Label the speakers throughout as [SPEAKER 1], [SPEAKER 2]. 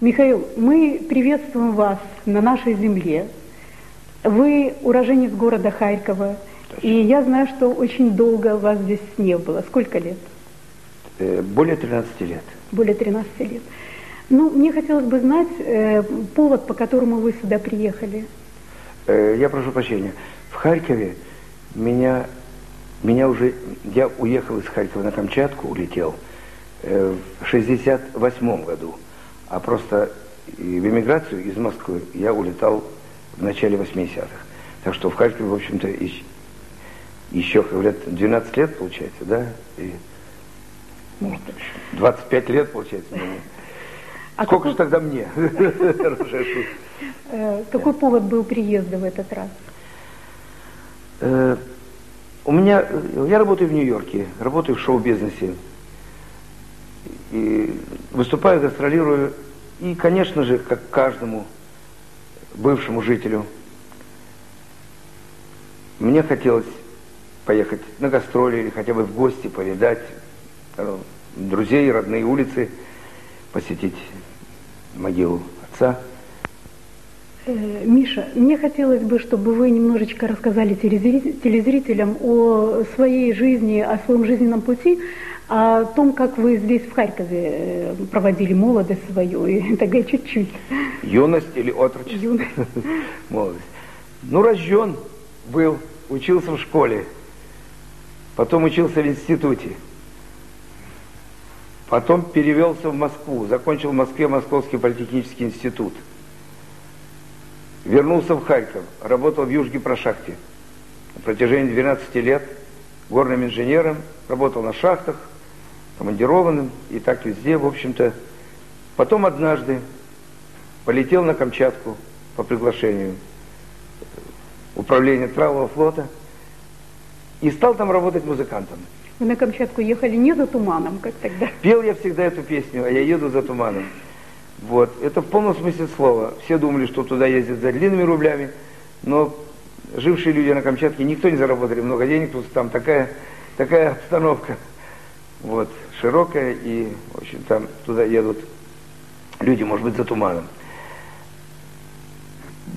[SPEAKER 1] Михаил, мы приветствуем вас на нашей земле. Вы уроженец города Харькова, и я знаю, что очень долго вас здесь не было. Сколько лет?
[SPEAKER 2] Э, более 13 лет.
[SPEAKER 1] Более 13 лет. Ну, мне хотелось бы знать э, повод, по которому вы сюда приехали.
[SPEAKER 2] Э, я прошу прощения. В Харькове меня, меня уже... Я уехал из Харькова на Камчатку, улетел э, в 68 году. А просто в эмиграцию из Москвы я улетал в начале 80-х. Так что в Харькове, в общем-то, еще лет 12 лет, получается, да? И, может, 25 лет, получается, мне. А Сколько какой... же тогда мне?
[SPEAKER 1] Э, какой повод был приезда в этот раз?
[SPEAKER 2] Э, у меня, я работаю в Нью-Йорке, работаю в шоу-бизнесе. И выступаю, гастролирую. И, конечно же, как каждому бывшему жителю, мне хотелось поехать на гастроли или хотя бы в гости повидать э, друзей, родные улицы, посетить могилу отца.
[SPEAKER 1] Э, Миша, мне хотелось бы, чтобы вы немножечко рассказали телезрителям о своей жизни, о своем жизненном пути, о том, как вы здесь в Харькове э, проводили молодость свою, и тогда чуть-чуть.
[SPEAKER 2] Юность или отрочество?
[SPEAKER 1] Юность.
[SPEAKER 2] Молодость. Ну, рожден был, учился в школе, потом учился в институте. Потом перевелся в Москву, закончил в Москве Московский политехнический институт. Вернулся в Харьков, работал в Южге прошахте. На протяжении 12 лет горным инженером, работал на шахтах, командированным и так везде, в общем-то. Потом однажды полетел на Камчатку по приглашению управления Травового флота и стал там работать музыкантом.
[SPEAKER 1] Вы на Камчатку ехали не за туманом, как тогда?
[SPEAKER 2] Пел я всегда эту песню, а я еду за туманом. Вот. Это в полном смысле слова. Все думали, что туда ездят за длинными рублями, но жившие люди на Камчатке, никто не заработали много денег, потому что там такая, такая обстановка вот, широкая, и, в общем, там туда едут люди, может быть, за туманом.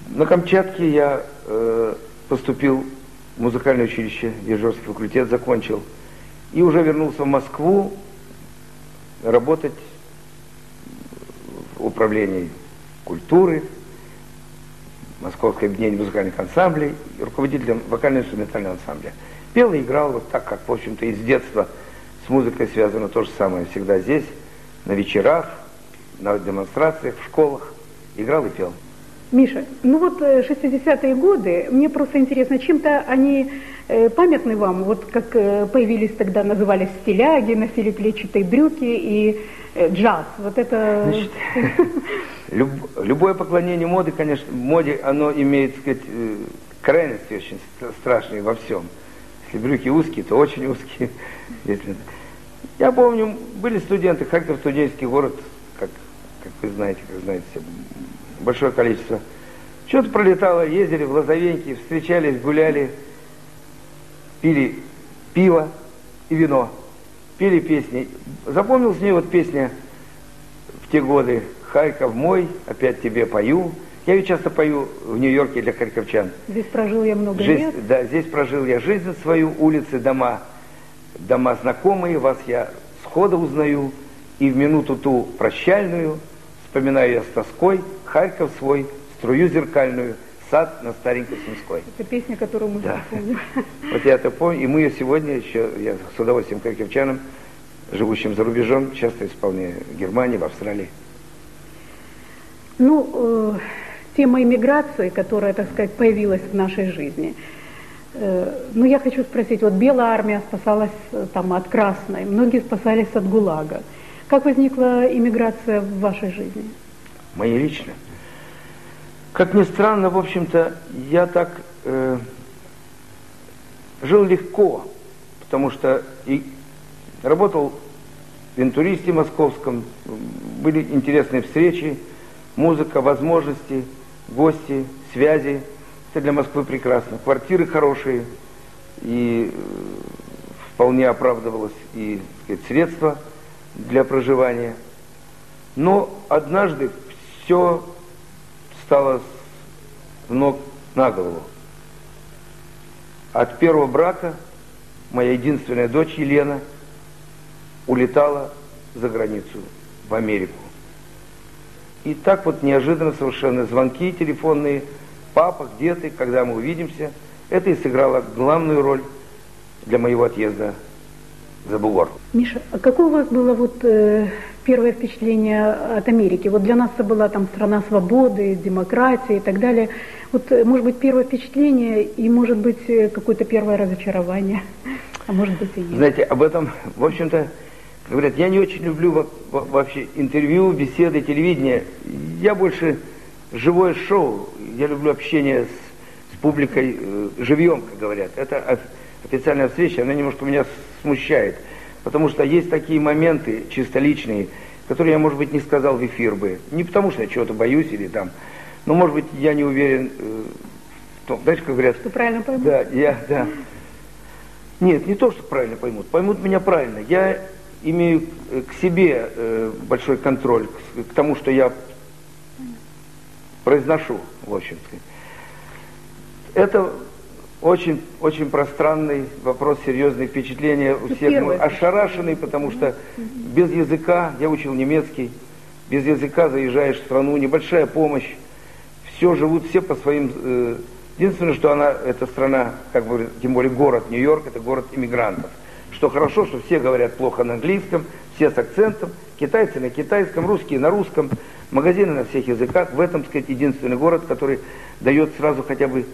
[SPEAKER 2] На Камчатке я э, поступил в музыкальное училище, дирижерский факультет закончил – и уже вернулся в Москву работать в управлении культуры, Московской объединение музыкальных ансамблей, руководителем вокально-инструментального ансамбля. Пел и играл вот так, как, в общем-то, из детства с музыкой связано то же самое всегда здесь, на вечерах, на демонстрациях, в школах. Играл и пел.
[SPEAKER 1] Миша, ну вот 60-е э, годы, мне просто интересно, чем-то они э, памятны вам, вот как э, появились тогда, назывались стиляги, носили клетчатые брюки и джаз, вот это...
[SPEAKER 2] Значит, люб, любое поклонение моды, конечно, моде, оно имеет, так сказать, крайности очень страшные во всем. Если брюки узкие, то очень узкие. Если... Я помню, были студенты, Харьков студенческий город, как, как вы знаете, как знаете, большое количество. Что-то пролетало, ездили в Лозовеньки, встречались, гуляли, пили пиво и вино, пели песни. Запомнилась мне вот песня в те годы «Харьков мой, опять тебе пою». Я ведь часто пою в Нью-Йорке для харьковчан.
[SPEAKER 1] Здесь прожил я много
[SPEAKER 2] жизнь,
[SPEAKER 1] лет.
[SPEAKER 2] Да, здесь прожил я жизнь свою, улицы, дома, дома знакомые, вас я схода узнаю, и в минуту ту прощальную вспоминаю я с тоской Харьков свой, струю зеркальную, сад на старенькой Сумской.
[SPEAKER 1] Это песня, которую мы да. помним.
[SPEAKER 2] Вот я это помню, и мы ее сегодня еще, я с удовольствием харьковчанам, живущим за рубежом, часто исполняю в Германии, в Австралии.
[SPEAKER 1] Ну, э, тема иммиграции, которая, так сказать, появилась в нашей жизни. Э, ну, я хочу спросить, вот Белая армия спасалась э, там от Красной, многие спасались от ГУЛАГа. Как возникла иммиграция в вашей жизни?
[SPEAKER 2] Моей лично? Как ни странно, в общем-то, я так э, жил легко, потому что и работал в интуристе московском, были интересные встречи, музыка, возможности, гости, связи. Это для Москвы прекрасно. Квартиры хорошие, и э, вполне оправдывалось и сказать, средства для проживания. Но однажды все стало с ног на голову. От первого брака моя единственная дочь Елена улетала за границу, в Америку. И так вот неожиданно совершенно звонки телефонные, папа, где ты, когда мы увидимся, это и сыграло главную роль для моего отъезда за бугор.
[SPEAKER 1] Миша, а какое у вас было вот э, первое впечатление от Америки? Вот для нас это была там страна свободы, демократии и так далее. Вот, э, может быть, первое впечатление и, может быть, э, какое-то первое разочарование, а может быть и нет.
[SPEAKER 2] Знаете, об этом, в общем-то, говорят, я не очень люблю вообще интервью, беседы, телевидение. Я больше живое шоу, я люблю общение с, с публикой э, живьем, как говорят. Это официальная встреча, она немножко меня смущает. Потому что есть такие моменты чисто личные, которые я, может быть, не сказал в эфир бы. Не потому что я чего-то боюсь или там, но, может быть, я не уверен э, в том, знаешь, как говорят...
[SPEAKER 1] Что правильно поймут?
[SPEAKER 2] Да, я, да. Нет, не то, что правильно поймут. Поймут меня правильно. Я имею э, к себе э, большой контроль, к, тому, что я произношу, в общем-то. Это очень, очень пространный вопрос, серьезные впечатления у всех. Мы ошарашены, потому что без языка, я учил немецкий, без языка заезжаешь в страну, небольшая помощь, все живут все по своим... Э, единственное, что она, эта страна, как бы, тем более город Нью-Йорк, это город иммигрантов. Что хорошо, что все говорят плохо на английском, все с акцентом, китайцы на китайском, русские на русском, магазины на всех языках. В этом, сказать, единственный город, который дает сразу хотя бы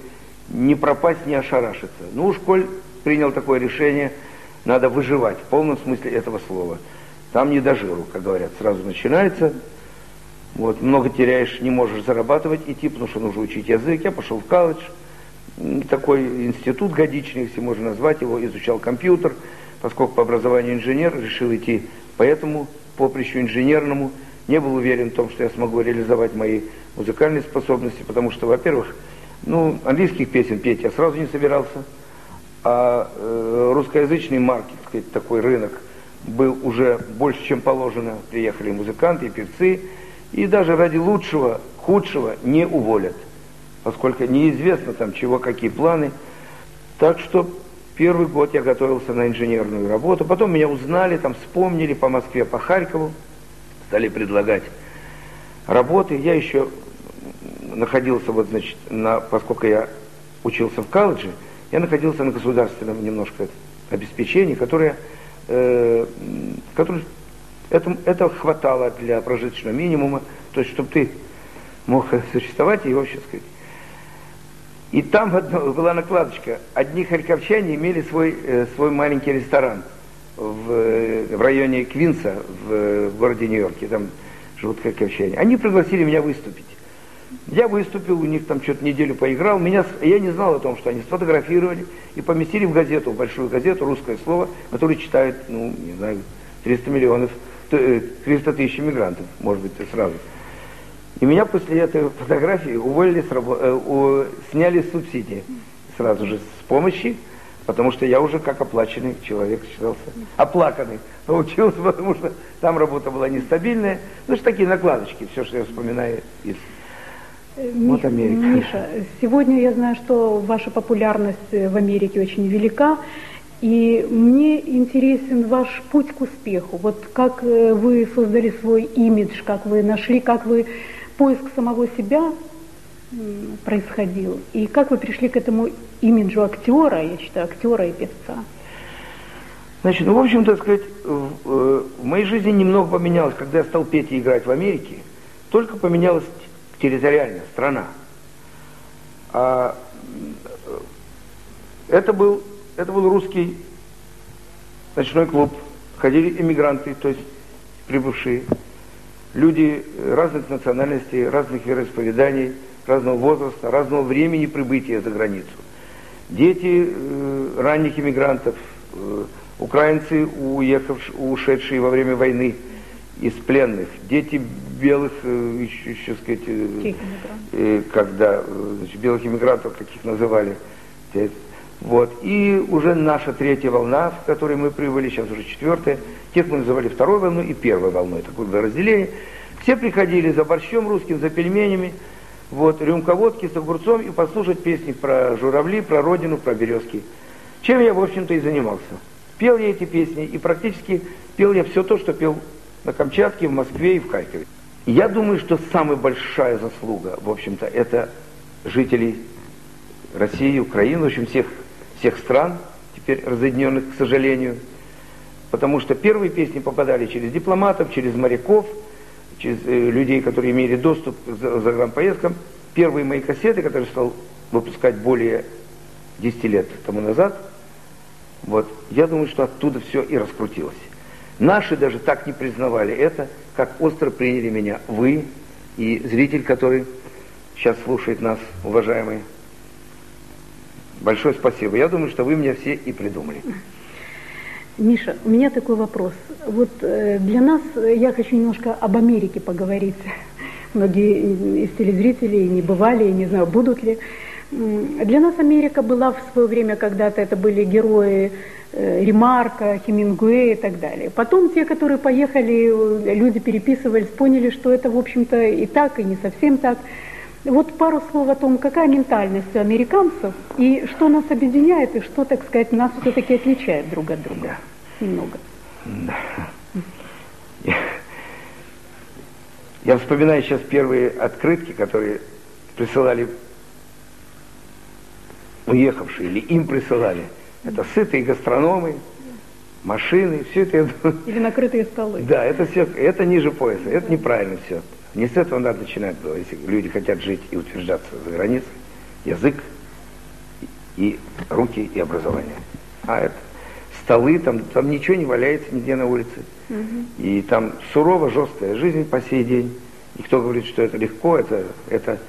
[SPEAKER 2] не пропасть, не ошарашиться. Ну уж, коль принял такое решение, надо выживать в полном смысле этого слова. Там не до жиру, как говорят, сразу начинается. Вот, много теряешь, не можешь зарабатывать, идти, потому что нужно учить язык. Я пошел в колледж, такой институт годичный, если можно назвать его, изучал компьютер, поскольку по образованию инженер, решил идти по этому поприщу инженерному, не был уверен в том, что я смогу реализовать мои музыкальные способности, потому что, во-первых, ну, английских песен петь я сразу не собирался, а э, русскоязычный маркет, сказать, такой рынок был уже больше, чем положено. Приехали музыканты и певцы, и даже ради лучшего, худшего не уволят, поскольку неизвестно там чего, какие планы. Так что первый год я готовился на инженерную работу, потом меня узнали, там вспомнили по Москве, по Харькову, стали предлагать работы. Я еще находился, вот, значит, на, поскольку я учился в колледже, я находился на государственном немножко обеспечении, которое, э, которое это, это хватало для прожиточного минимума, то есть, чтобы ты мог существовать и вообще сказать. И там была накладочка. Одни харьковчане имели свой, э, свой маленький ресторан в, э, в районе Квинса в, в городе Нью-Йорке. Там живут харьковчане. Они пригласили меня выступить. Я выступил, у них там что-то неделю поиграл. Меня, я не знал о том, что они сфотографировали и поместили в газету, в большую газету, русское слово, которое читает, ну, не знаю, 300 миллионов, 300 э, тысяч иммигрантов, может быть, сразу. И меня после этой фотографии уволили, с рабо- э, сняли с субсидии сразу же с помощи, потому что я уже как оплаченный человек считался, оплаканный получился, потому что там работа была нестабильная. Ну, что такие накладочки, все, что я вспоминаю из
[SPEAKER 1] вот Америка. Миша, сегодня я знаю, что ваша популярность в Америке очень велика, и мне интересен ваш путь к успеху. Вот как э, вы создали свой имидж, как вы нашли, как вы поиск самого себя происходил, и как вы пришли к этому имиджу актера, я считаю, актера и певца.
[SPEAKER 2] Значит, ну, в общем, так сказать, в, э, в моей жизни немного поменялось, когда я стал петь и играть в Америке, только поменялось территориально, страна. А, это, был, это был русский ночной клуб. Ходили иммигранты, то есть прибывшие, люди разных национальностей, разных вероисповеданий, разного возраста, разного времени прибытия за границу. Дети э, ранних иммигрантов, э, украинцы, уехавшие, ушедшие во время войны из пленных, дети белых, э, еще, еще сказать, э, э, когда значит, белых иммигрантов, каких называли. Вот. И уже наша третья волна, в которой мы прибыли, сейчас уже четвертая, тех мы называли второй волной и первой волной, такое было разделение. Все приходили за борщом русским, за пельменями, вот, рюмка водки с огурцом и послушать песни про журавли, про родину, про березки. Чем я, в общем-то, и занимался. Пел я эти песни, и практически пел я все то, что пел на Камчатке, в Москве и в Харькове. Я думаю, что самая большая заслуга, в общем-то, это жителей России, Украины, в общем, всех, всех стран, теперь разъединенных, к сожалению. Потому что первые песни попадали через дипломатов, через моряков, через э, людей, которые имели доступ к загранпоездкам. Первые мои кассеты, которые стал выпускать более 10 лет тому назад, вот, я думаю, что оттуда все и раскрутилось. Наши даже так не признавали это, как остро приняли меня вы и зритель, который сейчас слушает нас, уважаемый. Большое спасибо. Я думаю, что вы меня все и придумали.
[SPEAKER 1] Миша, у меня такой вопрос. Вот э, для нас, э, я хочу немножко об Америке поговорить. Многие из телезрителей не бывали, не знаю, будут ли. Для нас Америка была в свое время когда-то, это были герои э, Ремарка, Хемингуэя и так далее. Потом те, которые поехали, люди переписывались, поняли, что это, в общем-то, и так, и не совсем так. Вот пару слов о том, какая ментальность у американцев, и что нас объединяет, и что, так сказать, нас все-таки отличает друг от друга. Немного. Да.
[SPEAKER 2] Я, я вспоминаю сейчас первые открытки, которые присылали уехавшие, или им присылали. Это сытые гастрономы, машины, все это...
[SPEAKER 1] Или накрытые столы.
[SPEAKER 2] Да, это все, это ниже пояса, это неправильно все. Не с этого надо начинать было, если люди хотят жить и утверждаться за границей. Язык и руки и образование. А это столы, там, там ничего не валяется нигде на улице. Угу. И там сурово, жесткая жизнь по сей день. И кто говорит, что это легко, это, это,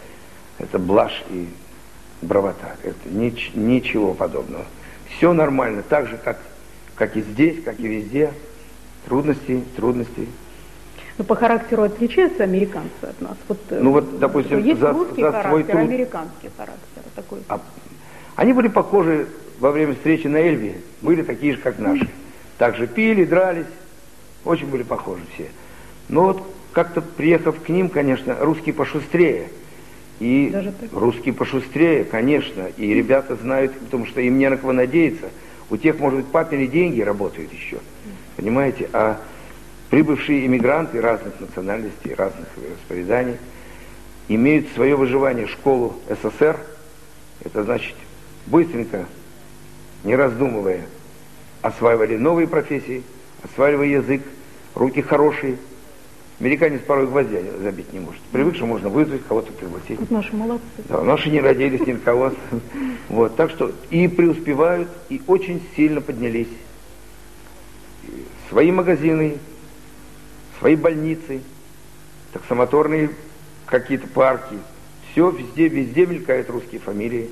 [SPEAKER 2] это блажь и бравота. Это нич, ничего подобного. Все нормально, так же, как, как и здесь, как и везде. Трудности, трудности,
[SPEAKER 1] но по характеру отличаются американцы от нас.
[SPEAKER 2] Вот, э, ну вот, допустим,
[SPEAKER 1] есть за, русский за характер, свой труд... американский характер. Такой. А,
[SPEAKER 2] они были похожи во время встречи на Эльбе, были такие же, как наши. Также пили, дрались, очень были похожи все. Но вот как-то приехав к ним, конечно, русские пошустрее. И русские пошустрее, конечно. И ребята знают, потому что им не на кого надеяться. У тех, может быть, папины деньги работают еще. Понимаете? А Прибывшие иммигранты разных национальностей, разных вероисповеданий имеют свое выживание школу СССР. Это значит, быстренько, не раздумывая, осваивали новые профессии, осваивали язык, руки хорошие. Американец порой гвоздя забить не может. Привык, что можно вызвать, кого-то пригласить.
[SPEAKER 1] Вот наши молодцы.
[SPEAKER 2] Да, наши не родились ни на кого. Вот, так что и преуспевают, и очень сильно поднялись. Свои магазины, свои больницы, таксомоторные какие-то парки. Все везде, везде мелькают русские фамилии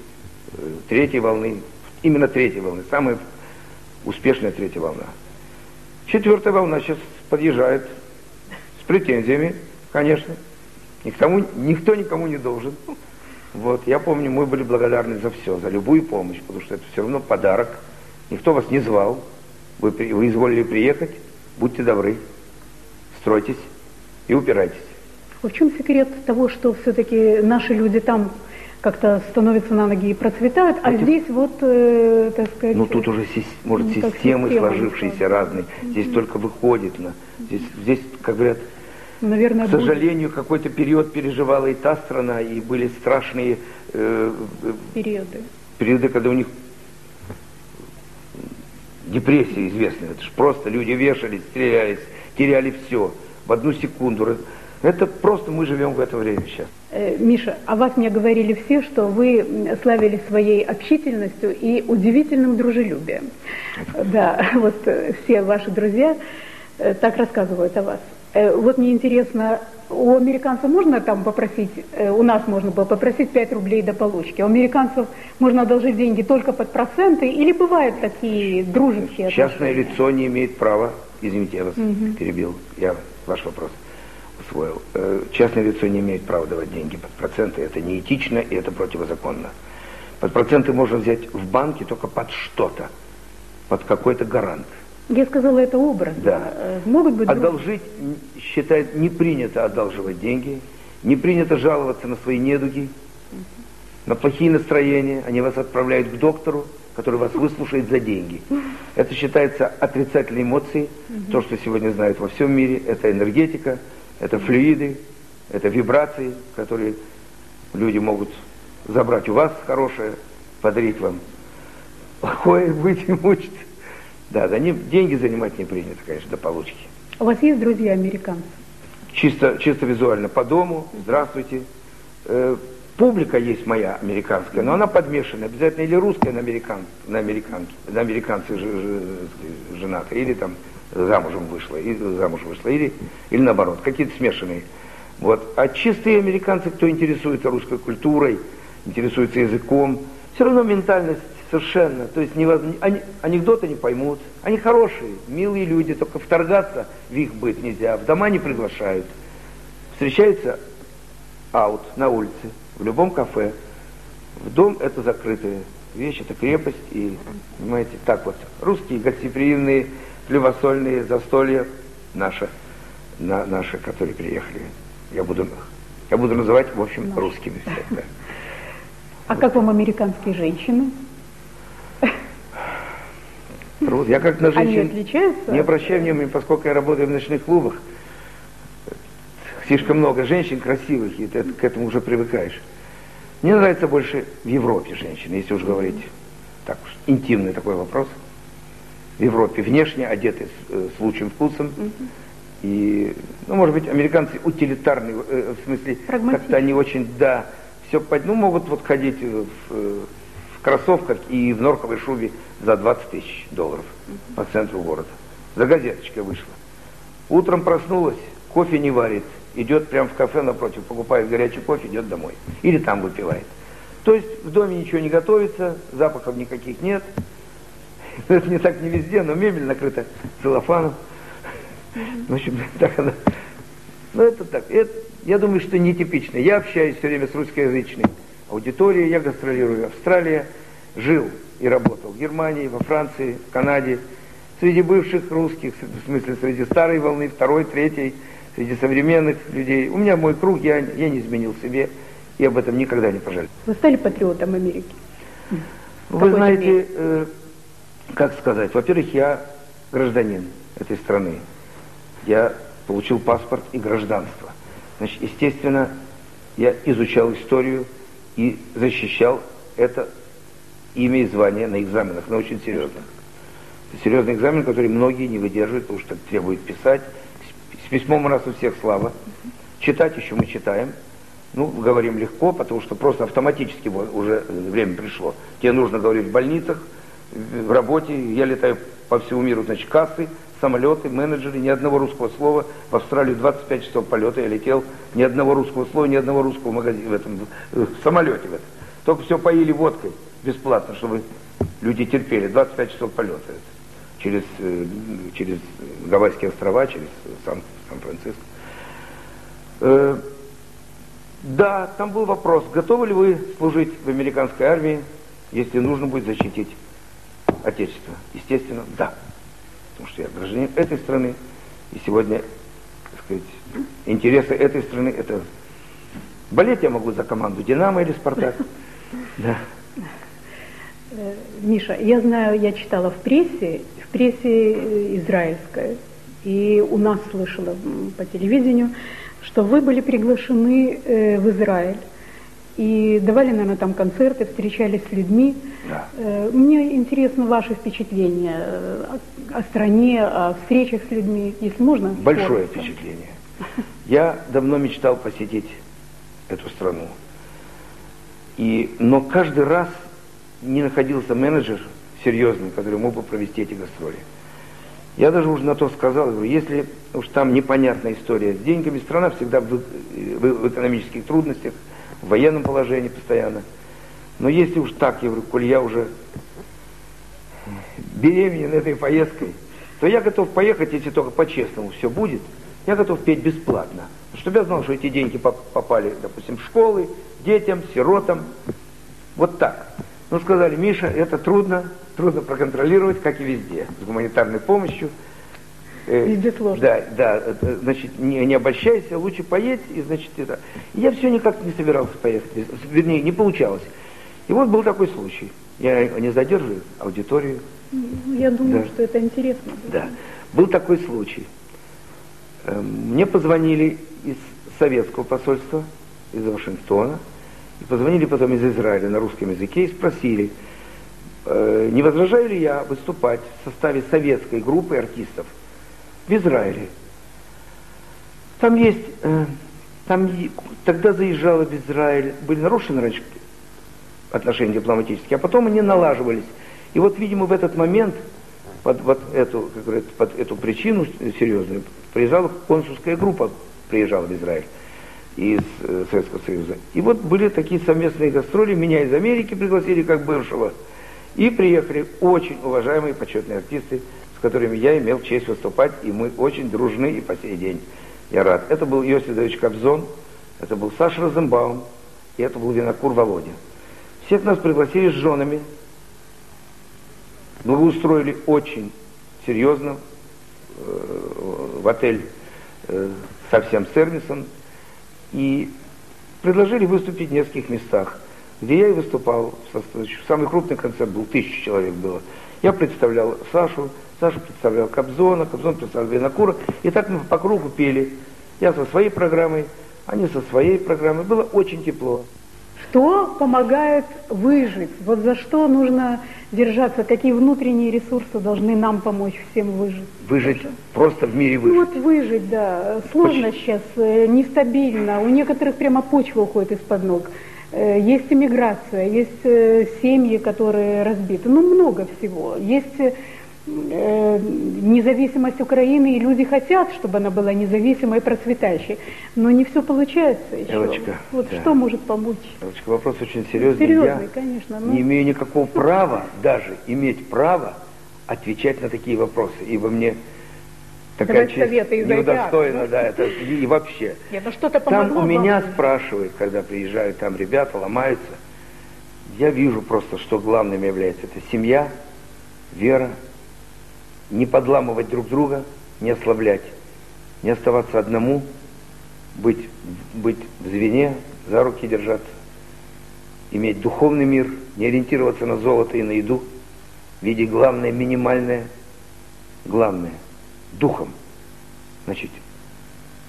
[SPEAKER 2] э, третьей волны. Именно третьей волны, самая успешная третья волна. Четвертая волна сейчас подъезжает с претензиями, конечно. Никому, никто никому не должен. Вот, я помню, мы были благодарны за все, за любую помощь, потому что это все равно подарок. Никто вас не звал, вы, вы изволили приехать, будьте добры стройтесь и упирайтесь.
[SPEAKER 1] В чем секрет того, что все-таки наши люди там как-то становятся на ноги и процветают, а Эти... здесь вот, э, так сказать...
[SPEAKER 2] Ну тут уже, может, ну, системы система, сложившиеся разные. Здесь mm-hmm. только выходит на... Здесь, здесь, как говорят, Наверное, к сожалению, будет... какой-то период переживала и та страна, и были страшные... Э,
[SPEAKER 1] периоды.
[SPEAKER 2] Периоды, когда у них депрессия известная. Это же просто люди вешались, стрелялись, теряли все в одну секунду. Это просто мы живем в это время сейчас.
[SPEAKER 1] Э, Миша, о вас мне говорили все, что вы славили своей общительностью и удивительным дружелюбием. Да, вот э, все ваши друзья э, так рассказывают о вас. Вот мне интересно, у американцев можно там попросить, у нас можно было попросить 5 рублей до получки, а у американцев можно одолжить деньги только под проценты, или бывают такие дружеские
[SPEAKER 2] Частное лицо не имеет права Извините, я вас угу. перебил. Я ваш вопрос усвоил. Э, частное лицо не имеет права давать деньги под проценты. Это неэтично и это противозаконно. Под проценты можно взять в банке только под что-то, под какой-то гарант.
[SPEAKER 1] Я сказала, это образ.
[SPEAKER 2] Да.
[SPEAKER 1] Э, Могут быть...
[SPEAKER 2] Одолжить, считает, не принято одалживать деньги, не принято жаловаться на свои недуги, на плохие настроения. Они вас отправляют к доктору, который вас выслушает за деньги. Это считается отрицательной эмоцией. То, что сегодня знают во всем мире, это энергетика, это флюиды, это вибрации, которые люди могут забрать у вас хорошее, подарить вам плохое, быть и мучиться. Да, да, не, деньги занимать не принято, конечно, до получки.
[SPEAKER 1] У вас есть друзья американцы?
[SPEAKER 2] Чисто, чисто визуально по дому, здравствуйте. Публика есть моя американская, но она подмешана. Обязательно или русская на, американ, на, американке, на американцы ж- ж- жената, или там замужем вышла, или замуж вышла, или, или наоборот, какие-то смешанные. Вот. А чистые американцы, кто интересуется русской культурой, интересуется языком, все равно ментальность совершенно, то есть невозможно, ани- анекдоты не поймут, они хорошие, милые люди, только вторгаться в их быт нельзя, в дома не приглашают. Встречаются аут на улице, в любом кафе. В дом это закрытая вещь, это крепость, и, понимаете, так вот, русские гостеприимные, хлебосольные застолья наши, на, наши, которые приехали. Я буду, я буду называть, в общем, русскими всех, да.
[SPEAKER 1] А как вам американские женщины?
[SPEAKER 2] Труд. Я как на
[SPEAKER 1] Они
[SPEAKER 2] женщин
[SPEAKER 1] отличаются?
[SPEAKER 2] не обращаю внимания, поскольку я работаю в ночных клубах. Слишком много женщин красивых, и ты к этому уже привыкаешь. Мне нравится больше в Европе женщины, если уж говорить так уж, интимный такой вопрос. В Европе внешне одеты с, э, с лучшим вкусом. И, ну, может быть, американцы утилитарные, э, в смысле, как-то они очень, да, все, ну, могут вот ходить в, в кроссовках и в норковой шубе за 20 тысяч долларов по центру города. За газеточкой вышла. Утром проснулась, кофе не варит, идет прямо в кафе напротив, покупает горячий кофе, идет домой. Или там выпивает. То есть в доме ничего не готовится, запахов никаких нет. Это не так не везде, но мебель накрыта целлофаном. В общем, так она. Ну, это так. Это, я думаю, что нетипично. Я общаюсь все время с русскоязычной аудиторией, я гастролирую в Австралии, жил и работал в Германии, во Франции, в Канаде, среди бывших русских, в смысле, среди старой волны, второй, третьей, среди современных людей. У меня мой круг, я, я не изменил себе, и об этом никогда не пожалею.
[SPEAKER 1] Вы стали патриотом Америки?
[SPEAKER 2] Вы
[SPEAKER 1] какой-то
[SPEAKER 2] знаете, э, как сказать, во-первых, я гражданин этой страны. Я получил паспорт и гражданство. Значит, естественно, я изучал историю и защищал это имя и звание на экзаменах, на очень серьезных. Серьезный экзамен, который многие не выдерживают, потому что требует писать. С- письмом у нас у всех слава. Читать еще мы читаем. Ну, говорим легко, потому что просто автоматически уже время пришло. Тебе нужно говорить в больницах, в работе. Я летаю по всему миру, значит, кассы, самолеты, менеджеры, ни одного русского слова. В Австралию 25 часов полета я летел, ни одного русского слова, ни одного русского магазина в этом э, в самолете в этом. Только все поили водкой бесплатно, чтобы люди терпели. 25 часов полета это. через, э, через Гавайские острова, через Сан- Сан-Франциско. Э, да, там был вопрос, готовы ли вы служить в американской армии, если нужно будет защитить Отечество? Естественно, да. Потому что я гражданин этой страны, и сегодня, так сказать, интересы этой страны, это... Болеть я могу за команду «Динамо» или «Спартак». Да.
[SPEAKER 1] Э, Миша, я знаю, я читала в прессе, в прессе э, израильской, и у нас слышала по телевидению, что вы были приглашены э, в Израиль и давали, наверное, там концерты, встречались с людьми.
[SPEAKER 2] Да.
[SPEAKER 1] Э, Мне интересно ваше впечатление э, о, о стране, о встречах с людьми, если можно.
[SPEAKER 2] Большое
[SPEAKER 1] коротко.
[SPEAKER 2] впечатление. Я давно мечтал посетить эту страну. И, но каждый раз не находился менеджер серьезный, который мог бы провести эти гастроли. Я даже уже на то сказал, говорю, если уж там непонятная история с деньгами, страна всегда в, в- в экономических трудностях, в военном положении постоянно. Но если уж так, я говорю, коль я уже беременен этой поездкой, то я готов поехать, если только по-честному все будет, я готов петь бесплатно. Чтобы я знал, что эти деньги поп- попали, допустим, в школы, детям, сиротам. Вот так. Ну, сказали, Миша, это трудно, трудно проконтролировать, как и везде, с гуманитарной помощью.
[SPEAKER 1] Э, везде сложно.
[SPEAKER 2] Да, да, значит, не, не обольщайся, лучше поедь, и, значит, это. Я все никак не собирался поехать, вернее, не получалось. И вот был такой случай. Я не задерживаю аудиторию.
[SPEAKER 1] Ну, я думаю, да. что это интересно.
[SPEAKER 2] Да. Был такой случай. Мне позвонили из советского посольства, из Вашингтона, и позвонили потом из Израиля на русском языке и спросили, э, не возражаю ли я выступать в составе советской группы артистов в Израиле. Там есть, э, там тогда заезжала в Израиль, были нарушены раньше отношения дипломатические, а потом они налаживались. И вот, видимо, в этот момент под вот эту, как говорят, под эту причину серьезную приезжала консульская группа, приезжала в Израиль из э, Советского Союза. И вот были такие совместные гастроли, меня из Америки пригласили как бывшего, и приехали очень уважаемые почетные артисты, с которыми я имел честь выступать, и мы очень дружны и по сей день. Я рад. Это был Иосиф Давидович Кобзон, это был Саша Розенбаум, и это был Винокур Володя. Всех нас пригласили с женами. Мы устроили очень серьезно э, в отель э, со всем сервисом и предложили выступить в нескольких местах, где я и выступал. Самый крупный концерт был, тысяча человек было. Я представлял Сашу, Саша представлял Кобзона, Кобзон представлял Винокура, и так мы по кругу пели. Я со своей программой, они со своей программой. Было очень тепло.
[SPEAKER 1] Что помогает выжить? Вот за что нужно держаться? Какие внутренние ресурсы должны нам помочь всем выжить?
[SPEAKER 2] Выжить, Даже? просто в мире выжить.
[SPEAKER 1] Ну вот выжить, да. Сложно Почему? сейчас, э, нестабильно. У некоторых прямо почва уходит из-под ног. Э, есть иммиграция, есть э, семьи, которые разбиты. Ну, много всего. Есть Э, независимость Украины, и люди хотят, чтобы она была независимой и процветающей. Но не все получается еще.
[SPEAKER 2] Элочка,
[SPEAKER 1] вот да. что может помочь?
[SPEAKER 2] Элочка, вопрос очень серьезный.
[SPEAKER 1] Серьезный, Я конечно.
[SPEAKER 2] Но... Не имею никакого права, даже иметь право отвечать на такие вопросы, ибо мне такая
[SPEAKER 1] Давать честь
[SPEAKER 2] удостоена, да, это и вообще.
[SPEAKER 1] Нет, ну что-то
[SPEAKER 2] Там у
[SPEAKER 1] вам.
[SPEAKER 2] меня спрашивают, когда приезжают там ребята, ломаются, я вижу просто, что главным является это семья, вера, не подламывать друг друга, не ослаблять, не оставаться одному, быть, быть в звене, за руки держаться, иметь духовный мир, не ориентироваться на золото и на еду, видеть главное, минимальное, главное, духом. Значит,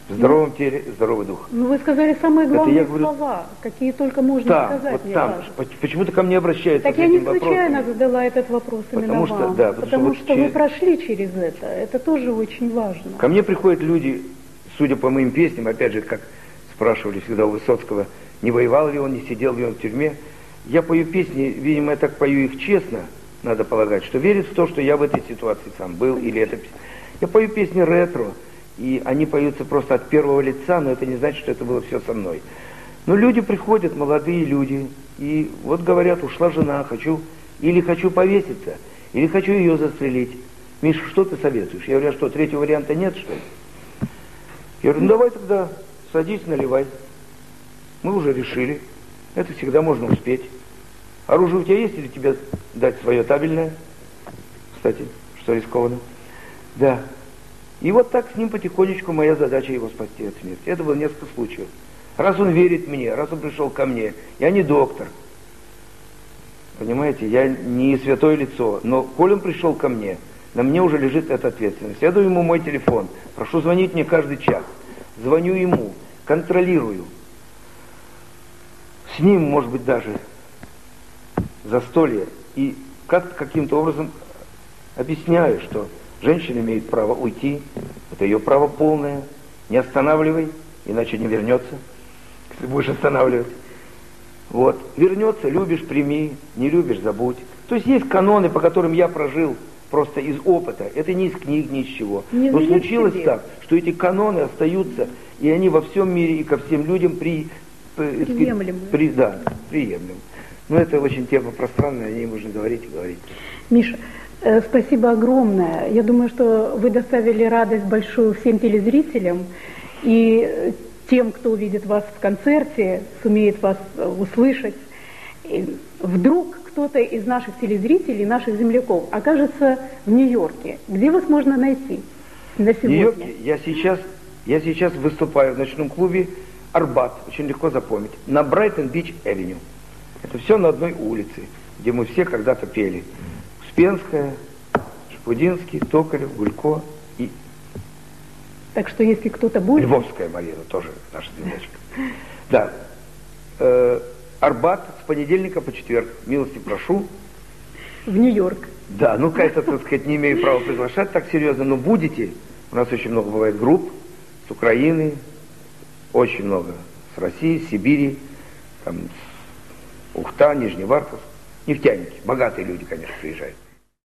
[SPEAKER 2] в здоровом теле здоровый дух.
[SPEAKER 1] Ну, вы сказали самые главные говорю, слова, какие только можно да, сказать.
[SPEAKER 2] Вот там. Почему-то ко мне обращаются
[SPEAKER 1] Так я не случайно вопросом. задала этот вопрос именно
[SPEAKER 2] потому
[SPEAKER 1] что,
[SPEAKER 2] вам. Да,
[SPEAKER 1] потому, потому что, что через... вы прошли через это. Это тоже очень важно.
[SPEAKER 2] Ко мне приходят люди, судя по моим песням, опять же, как спрашивали всегда у Высоцкого, не воевал ли он, не сидел ли он в тюрьме. Я пою песни, видимо, я так пою их честно, надо полагать, что верит в то, что я в этой ситуации сам был, или это... Я пою песни ретро, и они поются просто от первого лица, но это не значит, что это было все со мной. Но люди приходят, молодые люди, и вот говорят, ушла жена, хочу, или хочу повеситься, или хочу ее застрелить. Миша, что ты советуешь? Я говорю, а что, третьего варианта нет, что ли? Я говорю, ну давай тогда садись, наливай. Мы уже решили. Это всегда можно успеть. Оружие у тебя есть или тебе дать свое табельное? Кстати, что рискованно. Да. И вот так с ним потихонечку моя задача его спасти от смерти. Это было несколько случаев. Раз он верит мне, раз он пришел ко мне, я не доктор. Понимаете, я не святое лицо, но коль он пришел ко мне, на мне уже лежит эта ответственность. Я даю ему мой телефон, прошу звонить мне каждый час. Звоню ему, контролирую. С ним, может быть, даже застолье. И как каким-то образом объясняю, что Женщина имеет право уйти, это ее право полное. Не останавливай, иначе не вернется, если будешь останавливать. Вот. Вернется, любишь, прими, не любишь, забудь. То есть есть каноны, по которым я прожил просто из опыта. Это не из книг, ни из чего. Не Но случилось себе. так, что эти каноны остаются, и они во всем мире и ко всем людям при,
[SPEAKER 1] при, приемлемы.
[SPEAKER 2] При, да, приемлемы. Но это очень тема пространная, о ней можно говорить и говорить.
[SPEAKER 1] Миша, Э, спасибо огромное. Я думаю, что вы доставили радость большую всем телезрителям и тем, кто увидит вас в концерте, сумеет вас услышать. И вдруг кто кто-то из наших телезрителей, наших земляков окажется в Нью-Йорке, где вас можно найти на сегодня?
[SPEAKER 2] Нью-Йорке я сейчас, я сейчас выступаю в ночном клубе Арбат, очень легко запомнить, на Брайтон-Бич-Эвеню. Это все на одной улице, где мы все когда-то пели. Успенская, Шуфутинский, Токарев, Гулько и
[SPEAKER 1] Так что если кто-то будет...
[SPEAKER 2] Львовская Марина, тоже наша землячка. Да. Э, Арбат с понедельника по четверг. Милости прошу.
[SPEAKER 1] в Нью-Йорк.
[SPEAKER 2] Да, ну, конечно, так сказать, не имею права приглашать так серьезно, но будете. У нас очень много бывает групп с Украины, очень много с России, с Сибири, там, с Ухта, Нижневартовск. Нефтяники, богатые люди, конечно, приезжают.